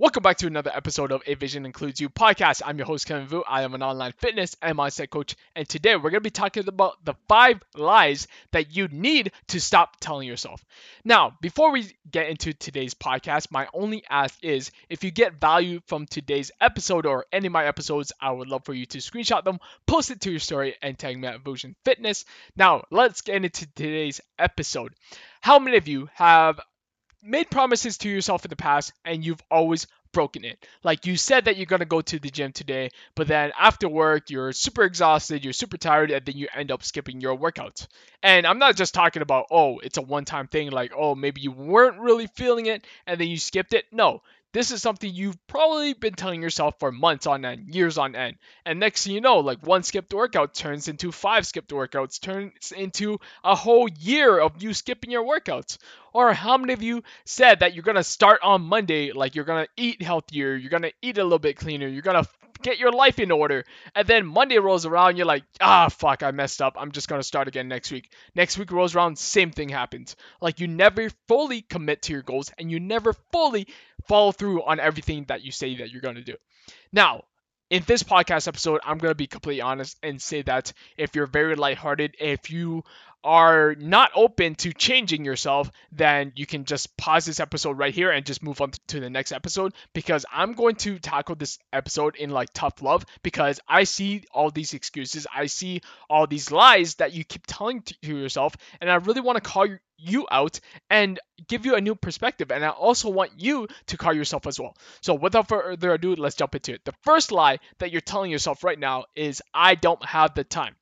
Welcome back to another episode of A Vusion Includes You podcast. I'm your host, Kevin Vu. I am an online fitness and mindset coach. And today we're going to be talking about the five lies that you need to stop telling yourself. Now, before we get into today's podcast, my only ask is if you get value from today's episode or any of my episodes, I would love for you to screenshot them, post it to your story, and tag me at Vusion Fitness. Now, let's get into today's episode. How many of you have made promises to yourself in the past and you've always broken it. Like you said that you're gonna go to the gym today, but then after work you're super exhausted, you're super tired, and then you end up skipping your workouts. And I'm not just talking about oh it's a one-time thing, like oh maybe you weren't really feeling it and then you skipped it. No, this is something you've probably been telling yourself for months on end, years on end. And next thing you know, like one skipped workout turns into five skipped workouts, turns into a whole year of you skipping your workouts. Or how many of you said that you're gonna start on Monday, like you're gonna eat healthier, you're gonna eat a little bit cleaner, you're gonna get your life in order. And then Monday rolls around, you're like, ah, fuck, I messed up. I'm just gonna start again next week. Next week rolls around, same thing happens. Like you never fully commit to your goals and you never fully follow through on everything that you say that you're gonna do. Now, in this podcast episode, I'm going to be completely honest and say that if you're very lighthearted, if you are not open to changing yourself, then you can just pause this episode right here and just move on to the next episode because I'm going to tackle this episode in like tough love because I see all these excuses, I see all these lies that you keep telling to yourself, and I really want to call you out and give you a new perspective. And I also want you to call yourself as well. So without further ado, let's jump into it. The first lie that you're telling yourself right now is I don't have the time.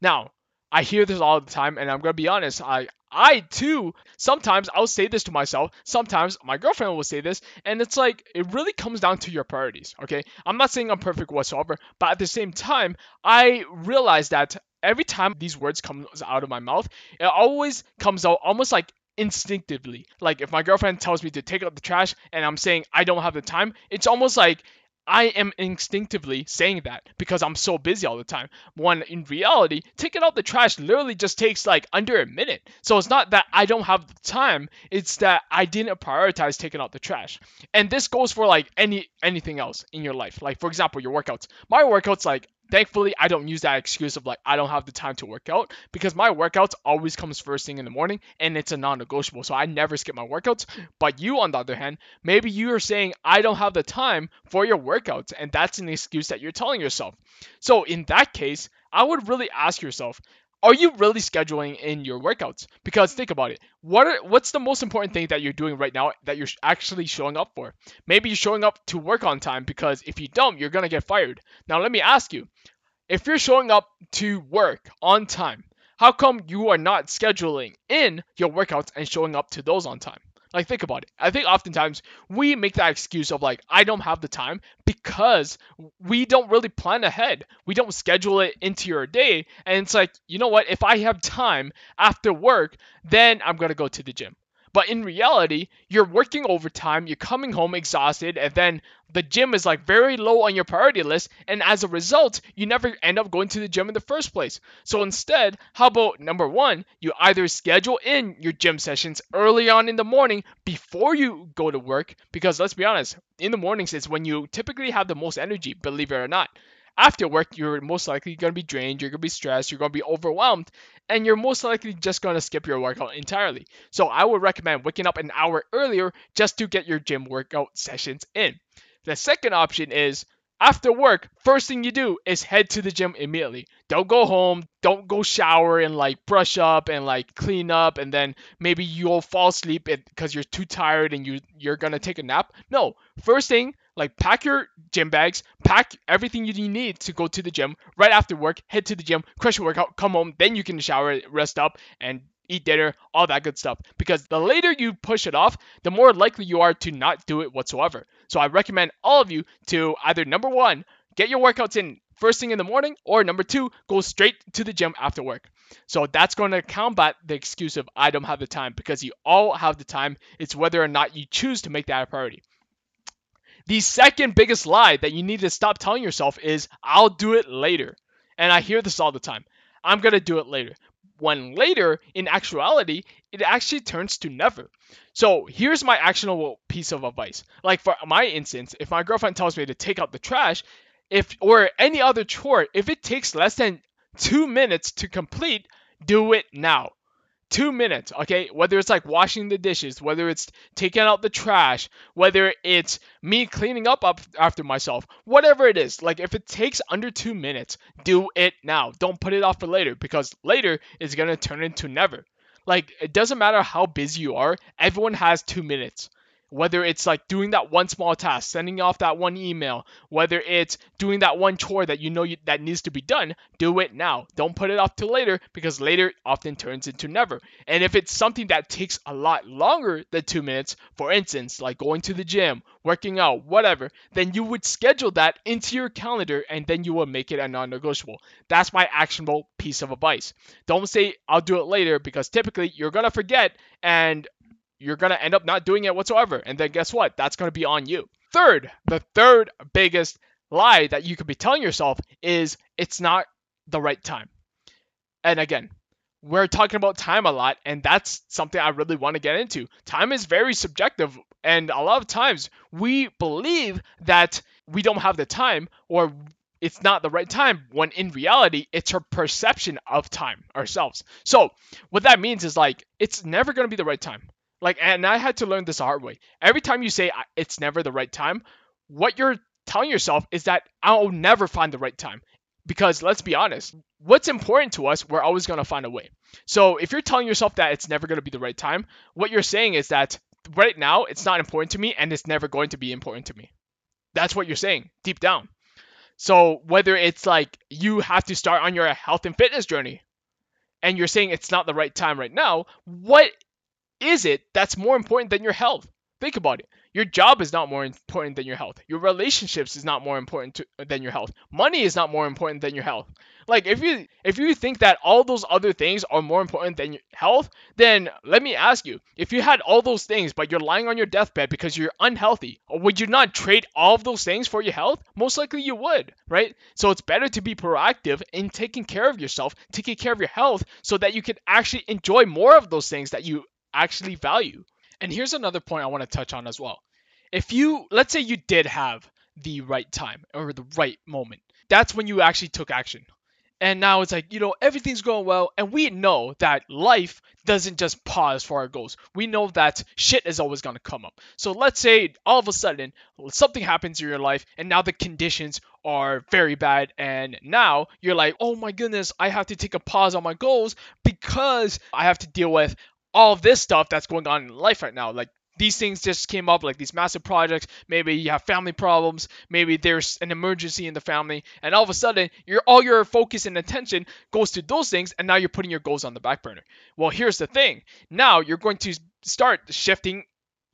Now, I hear this all the time, and I'm gonna be honest. I I too sometimes I'll say this to myself. Sometimes my girlfriend will say this, and it's like it really comes down to your priorities. Okay, I'm not saying I'm perfect whatsoever, but at the same time, I realize that every time these words come out of my mouth, it always comes out almost like instinctively. Like if my girlfriend tells me to take out the trash and I'm saying I don't have the time, it's almost like I am instinctively saying that because I'm so busy all the time. When in reality, taking out the trash literally just takes like under a minute. So it's not that I don't have the time, it's that I didn't prioritize taking out the trash. And this goes for like any anything else in your life. Like for example, your workouts. My workouts like thankfully i don't use that excuse of like i don't have the time to work out because my workouts always comes first thing in the morning and it's a non-negotiable so i never skip my workouts. But you on the other hand maybe you are saying i don't have the time for your workouts and that's an excuse that you're telling yourself. So in that case i would really ask yourself are you really scheduling in your workouts? Because think about it. What are, what's the most important thing that you're doing right now that you're actually showing up for? Maybe you're showing up to work on time because if you don't, you're going to get fired. Now let me ask you. If you're showing up to work on time, how come you are not scheduling in your workouts and showing up to those on time? Like, think about it. I think oftentimes we make that excuse of like, I don't have the time because we don't really plan ahead. We don't schedule it into your day. And it's like, you know what? If I have time after work, then I'm going to go to the gym. But in reality, you're working overtime, you're coming home exhausted, and then the gym is like very low on your priority list, and as a result, you never end up going to the gym in the first place. So instead, how about number one, you either schedule in your gym sessions early on in the morning before you go to work, because let's be honest, in the mornings is when you typically have the most energy, believe it or not after work, you're most likely going to be drained, you're going to be stressed, you're going to be overwhelmed, and you're most likely just going to skip your workout entirely. So I would recommend waking up an hour earlier just to get your gym workout sessions in. The second option is after work, first thing you do is head to the gym immediately. Don't go home, don't go shower and like brush up and like clean up and then maybe you'll fall asleep because you're too tired and you you're going to take a nap. No, first thing, like pack your gym bags, pack everything you need to go to the gym right after work, head to the gym, crush your workout, come home, then you can shower, rest up and eat dinner, all that good stuff. Because the later you push it off, the more likely you are to not do it whatsoever. So I recommend all of you to either number one, get your workouts in first thing in the morning, or number two, go straight to the gym after work. So that's going to combat the excuse of I don't have the time because you all have the time. It's whether or not you choose to make that a priority. The second biggest lie that you need to stop telling yourself is I'll do it later. And I hear this all the time. I'm going to do it later. When later, in actuality, it actually turns to never. So here's my actionable piece of advice. Like for my instance, if my girlfriend tells me to take out the trash, if or any other chore, if it takes less than two minutes to complete, do it now two minutes, okay? Whether it's like washing the dishes, whether it's taking out the trash, whether it's me cleaning up, up after myself, whatever it is, like if it takes under two minutes, do it now. Don't put it off for later because later is gonna turn into never. Like it doesn't matter how busy you are, everyone has two minutes whether it's like doing that one small task sending off that one email whether it's doing that one chore that you know you, that needs to be done do it now. Don't put it off till later because later often turns into never. And if it's something that takes a lot longer than two minutes for instance like going to the gym working out whatever then you would schedule that into your calendar and then you will make it a non-negotiable. That's my actionable piece of advice. Don't say i'll do it later because typically you're gonna forget and you're going to end up not doing it whatsoever. And then guess what? That's going to be on you. Third, the third biggest lie that you could be telling yourself is it's not the right time. And again, we're talking about time a lot, and that's something I really want to get into. Time is very subjective, and a lot of times we believe that we don't have the time or it's not the right time when in reality it's our perception of time ourselves. So, what that means is like it's never going to be the right time. Like, and I had to learn this hard way. Every time you say it's never the right time, what you're telling yourself is that I'll never find the right time. Because let's be honest, what's important to us, we're always going to find a way. So if you're telling yourself that it's never going to be the right time, what you're saying is that right now it's not important to me and it's never going to be important to me. That's what you're saying deep down. So whether it's like you have to start on your health and fitness journey and you're saying it's not the right time right now, what is it that's more important than your health? Think about it. Your job is not more important than your health. Your relationships is not more important to, than your health. Money is not more important than your health. Like if you if you think that all those other things are more important than your health, then let me ask you, if you had all those things but you're lying on your deathbed because you're unhealthy, would you not trade all of those things for your health? Most likely you would, right? So it's better to be proactive in taking care of yourself, taking care of your health so that you can actually enjoy more of those things that you actually value. And here's another point I want to touch on as well. If you, let's say you did have the right time or the right moment, that's when you actually took action. And now it's like, you know, everything's going well. And we know that life doesn't just pause for our goals. We know that shit is always going to come up. So let's say all of a sudden something happens in your life and now the conditions are very bad. And now you're like, oh my goodness, I have to take a pause on my goals because I have to deal with all of this stuff that's going on in life right now. Like these things just came up, like these massive projects. Maybe you have family problems. Maybe there's an emergency in the family, and all of a sudden, your all your focus and attention goes to those things, and now you're putting your goals on the back burner. Well, here's the thing. Now you're going to start shifting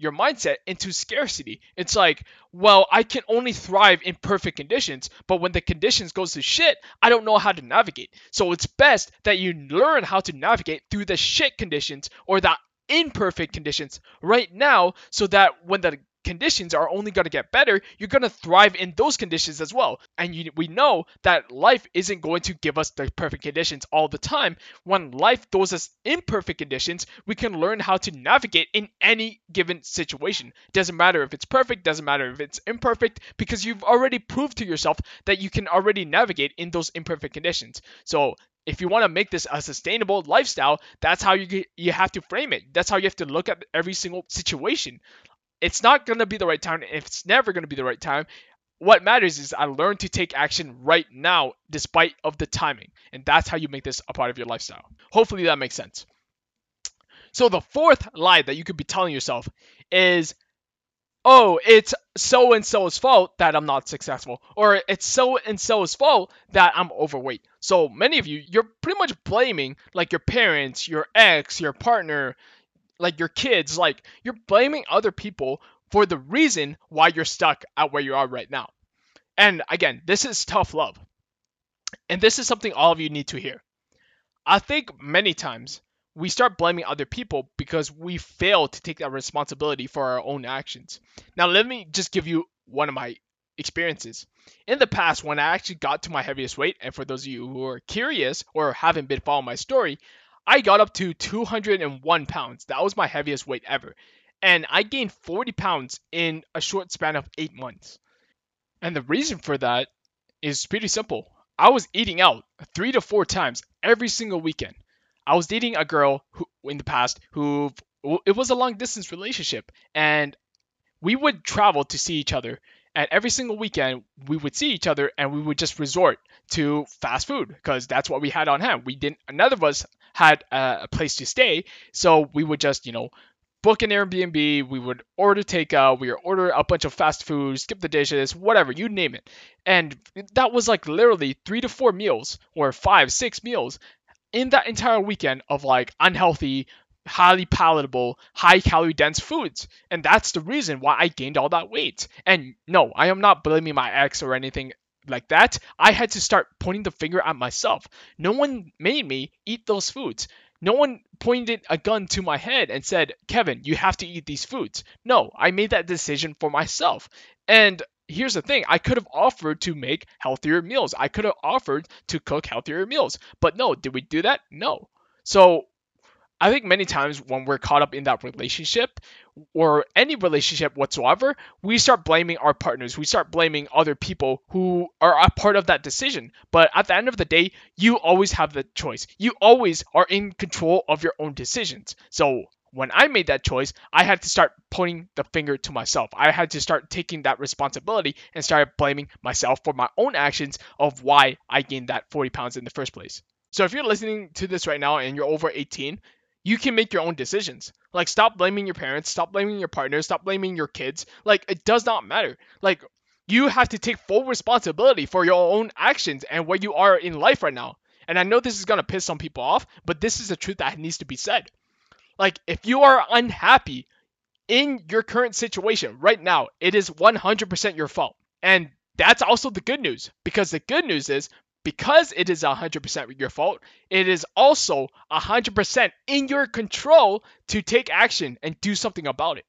your mindset into scarcity. It's like, well, I can only thrive in perfect conditions, but when the conditions goes to shit, I don't know how to navigate. So it's best that you learn how to navigate through the shit conditions or the imperfect conditions right now so that when the conditions are only going to get better, you're going to thrive in those conditions as well. And you, we know that life isn't going to give us the perfect conditions all the time. When life throws us imperfect conditions, we can learn how to navigate in any given situation. Doesn't matter if it's perfect, doesn't matter if it's imperfect, because you've already proved to yourself that you can already navigate in those imperfect conditions. So if you want to make this a sustainable lifestyle, that's how you you have to frame it. That's how you have to look at every single situation it's not going to be the right time. It's never going to be the right time. What matters is I learned to take action right now despite of the timing. And that's how you make this a part of your lifestyle. Hopefully that makes sense. So the fourth lie that you could be telling yourself is oh, it's so and so's fault that I'm not successful, or it's so and so's fault that I'm overweight. So many of you, you're pretty much blaming like your parents, your ex, your partner, like your kids, like you're blaming other people for the reason why you're stuck at where you are right now. And again, this is tough love. And this is something all of you need to hear. I think many times we start blaming other people because we fail to take that responsibility for our own actions. Now, let me just give you one of my experiences. In the past, when I actually got to my heaviest weight, and for those of you who are curious or haven't been following my story, I got up to 201 pounds. That was my heaviest weight ever. And I gained 40 pounds in a short span of eight months. And the reason for that is pretty simple. I was eating out three to four times every single weekend. I was dating a girl who in the past who it was a long distance relationship and we would travel to see each other and every single weekend we would see each other and we would just resort to fast food because that's what we had on hand we didn't none of us had a place to stay so we would just you know book an airbnb we would order takeout we would order a bunch of fast food skip the dishes whatever you name it and that was like literally three to four meals or five six meals in that entire weekend of like unhealthy, highly palatable, high calorie dense foods. And that's the reason why I gained all that weight. And no, I am not blaming my ex or anything like that. I had to start pointing the finger at myself. No one made me eat those foods. No one pointed a gun to my head and said, Kevin, you have to eat these foods. No, I made that decision for myself. And here's the thing I could have offered to make healthier meals. I could have offered to cook healthier meals. But no, did we do that? No. So I think many times when we're caught up in that relationship or any relationship whatsoever, we start blaming our partners. We start blaming other people who are a part of that decision. But at the end of the day, you always have the choice. You always are in control of your own decisions. So when I made that choice, I had to start pointing the finger to myself. I had to start taking that responsibility and start blaming myself for my own actions of why I gained that 40 pounds in the first place. So if you're listening to this right now and you're over 18, you can make your own decisions. Like stop blaming your parents, stop blaming your partner, stop blaming your kids. Like it does not matter. Like you have to take full responsibility for your own actions and where you are in life right now. And I know this is to piss some people off, but this is the truth that needs to be said. Like, if you are unhappy in your current situation right now, it is 100% your fault. And that's also the good news because the good news is because it is 100% your fault, it is also 100% in your control to take action and do something about it.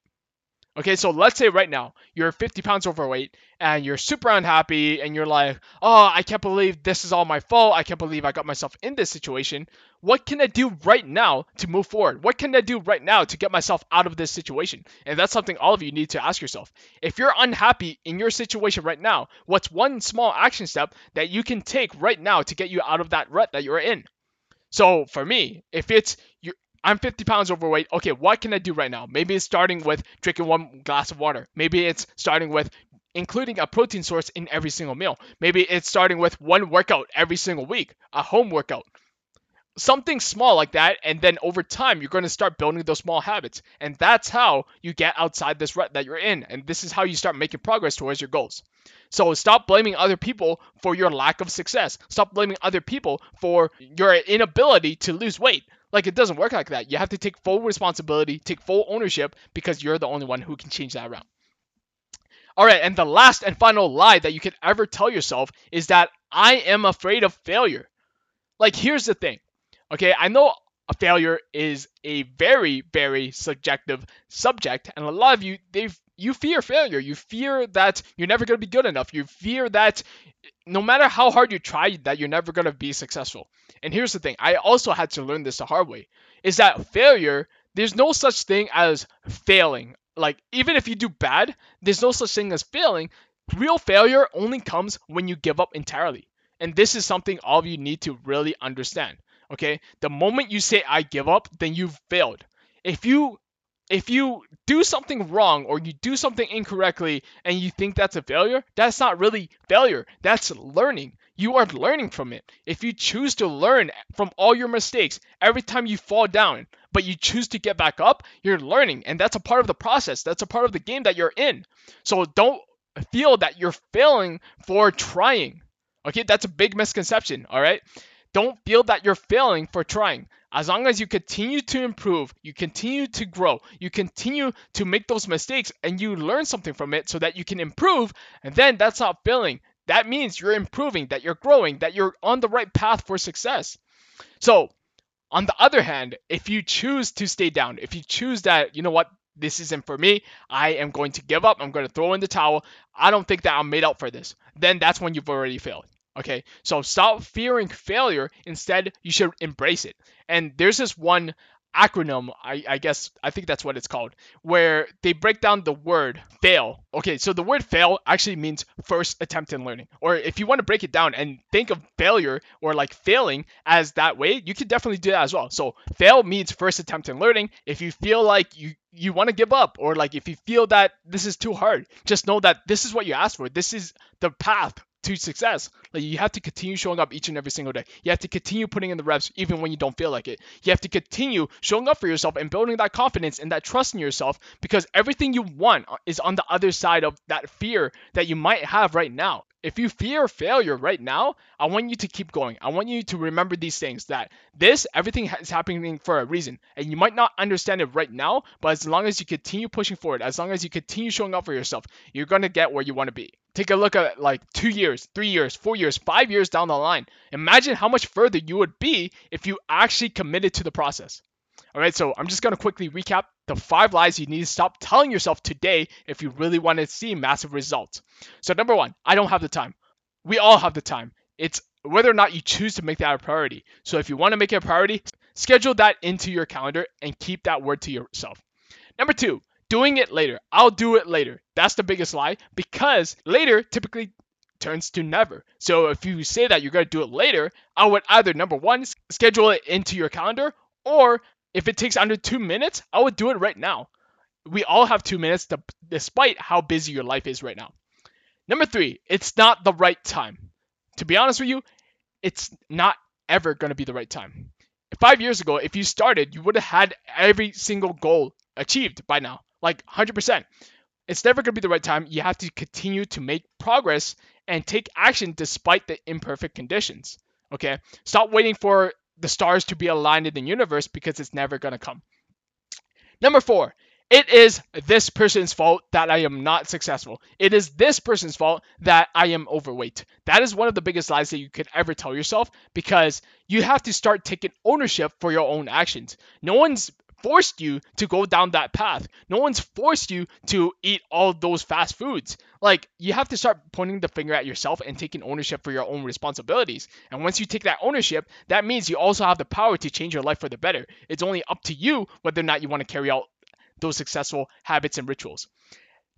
Okay, so let's say right now you're 50 pounds overweight and you're super unhappy and you're like, oh, I can't believe this is all my fault. I can't believe I got myself in this situation. What can I do right now to move forward? What can I do right now to get myself out of this situation? And that's something all of you need to ask yourself. If you're unhappy in your situation right now, what's one small action step that you can take right now to get you out of that rut that you're in? So for me, if it's you I'm 50 pounds overweight. Okay, what can I do right now? Maybe it's starting with drinking one glass of water. Maybe it's starting with including a protein source in every single meal. Maybe it's starting with one workout every single week, a home workout. Something small like that, and then over time, you're going to start building those small habits. And that's how you get outside this rut that you're in. And this is how you start making progress towards your goals. So stop blaming other people for your lack of success. Stop blaming other people for your inability to lose weight. Like it doesn't work like that. You have to take full responsibility, take full ownership because you're the only one who can change that around. All right, and the last and final lie that you can ever tell yourself is that I am afraid of failure. Like here's the thing. Okay, I know a failure is a very very subjective subject and a lot of you they you fear failure. You fear that you're never going to be good enough. You fear that no matter how hard you try that you're never going to be successful. And here's the thing, I also had to learn this the hard way, is that failure, there's no such thing as failing. Like, even if you do bad, there's no such thing as failing. Real failure only comes when you give up entirely. And this is something all of you need to really understand. Okay? The moment you say, I give up, then you've failed. If you if you do something wrong or you do something incorrectly and you think that's a failure, that's not really failure. That's learning. You are learning from it. If you choose to learn from all your mistakes every time you fall down but you choose to get back up, you're learning. And that's a part of the process. That's a part of the game that you're in. So don't feel that you're failing for trying. Okay, that's a big misconception. All right. Don't feel that you're failing for trying. As long as you continue to improve, you continue to grow, you continue to make those mistakes and you learn something from it so that you can improve, and then that's not failing. That means you're improving, that you're growing, that you're on the right path for success. So, on the other hand, if you choose to stay down, if you choose that, you know what, this isn't for me, I am going to give up, I'm going to throw in the towel, I don't think that I'm made out for this, then that's when you've already failed. Okay, so stop fearing failure. Instead, you should embrace it. And there's this one acronym, I, I, guess, I think that's what it's called, where they break down the word fail. Okay, so the word fail actually means first attempt in learning. Or if you want to break it down and think of failure or like failing as that way, you can definitely do that as well. So fail means first attempt in learning. If you feel like you you want to give up or like if you feel that this is too hard, just know that this is what you asked for. This is the path to success. Like you have to continue showing up each and every single day. You have to continue putting in the reps even when you don't feel like it. You have to continue showing up for yourself and building that confidence and that trust in yourself because everything you want is on the other side of that fear that you might have right now. If you fear failure right now, I want you to keep going. I want you to remember these things that this, everything is happening for a reason. And you might not understand it right now, but as long as you continue pushing forward, as long as you continue showing up for yourself, you're going to get where you want to be. Take a look at like two years, three years, four years, five years down the line. Imagine how much further you would be if you actually committed to the process. All right, so I'm just going to quickly recap the five lies you need to stop telling yourself today if you really want to see massive results. So, number one, I don't have the time. We all have the time. It's whether or not you choose to make that a priority. So, if you want to make it a priority, schedule that into your calendar and keep that word to yourself. Number two, doing it later. I'll do it later. That's the biggest lie because later typically turns to never. So if you say that you're going to do it later, I would either number one, schedule it into your calendar, or if it takes under two minutes, I would do it right now. We all have two minutes to, despite how busy your life is right now. Number three, it's not the right time. To be honest with you, it's not ever going to be the right time. Five years ago, if you started, you would have had every single goal achieved by now like 100%. It's never going to be the right time. You have to continue to make progress and take action despite the imperfect conditions. Okay? Stop waiting for the stars to be aligned in the universe because it's never going to come. Number four, it is this person's fault that I am not successful. It is this person's fault that I am overweight. That is one of the biggest lies that you could ever tell yourself because you have to start taking ownership for your own actions. No one's forced you to go down that path. No one's forced you to eat all those fast foods. Like, you have to start pointing the finger at yourself and taking ownership for your own responsibilities. And once you take that ownership, that means you also have the power to change your life for the better. It's only up to you whether or not you want to carry out those successful habits and rituals.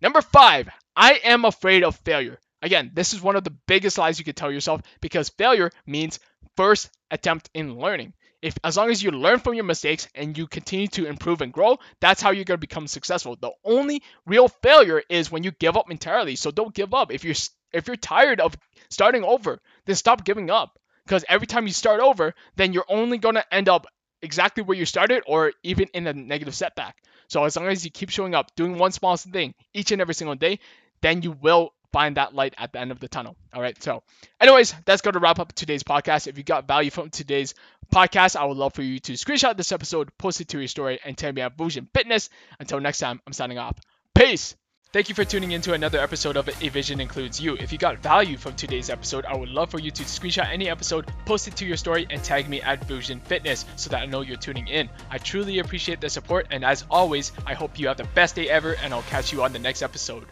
Number five, I am afraid of failure. Again, this is one of the biggest lies you could tell yourself because failure means first attempt in learning if as long as you learn from your mistakes and you continue to improve and grow, that's how you're going to become successful. The only real failure is when you give up entirely. So don't give up. If you're if you're tired of starting over, then stop giving up. Because every time you start over, then you're only going to end up exactly where you started or even in a negative setback. So as long as you keep showing up, doing one small thing each and every single day, then you will find that light at the end of the tunnel. All right. So, anyways, that's going to wrap up today's podcast. If you got value from today's podcast, I would love for you to screenshot this episode, post it to your story, and tag me at Vusion Fitness. Until next time, I'm signing off. Peace. Thank you for tuning in to another episode of A Vusion Includes You. If you got value from today's episode, I would love for you to screenshot any episode, post it to your story, and tag me at Vusion Fitness so that I know you're tuning in. I truly appreciate the support, and as always, I hope you have the best day ever, and I'll catch you on the next episode.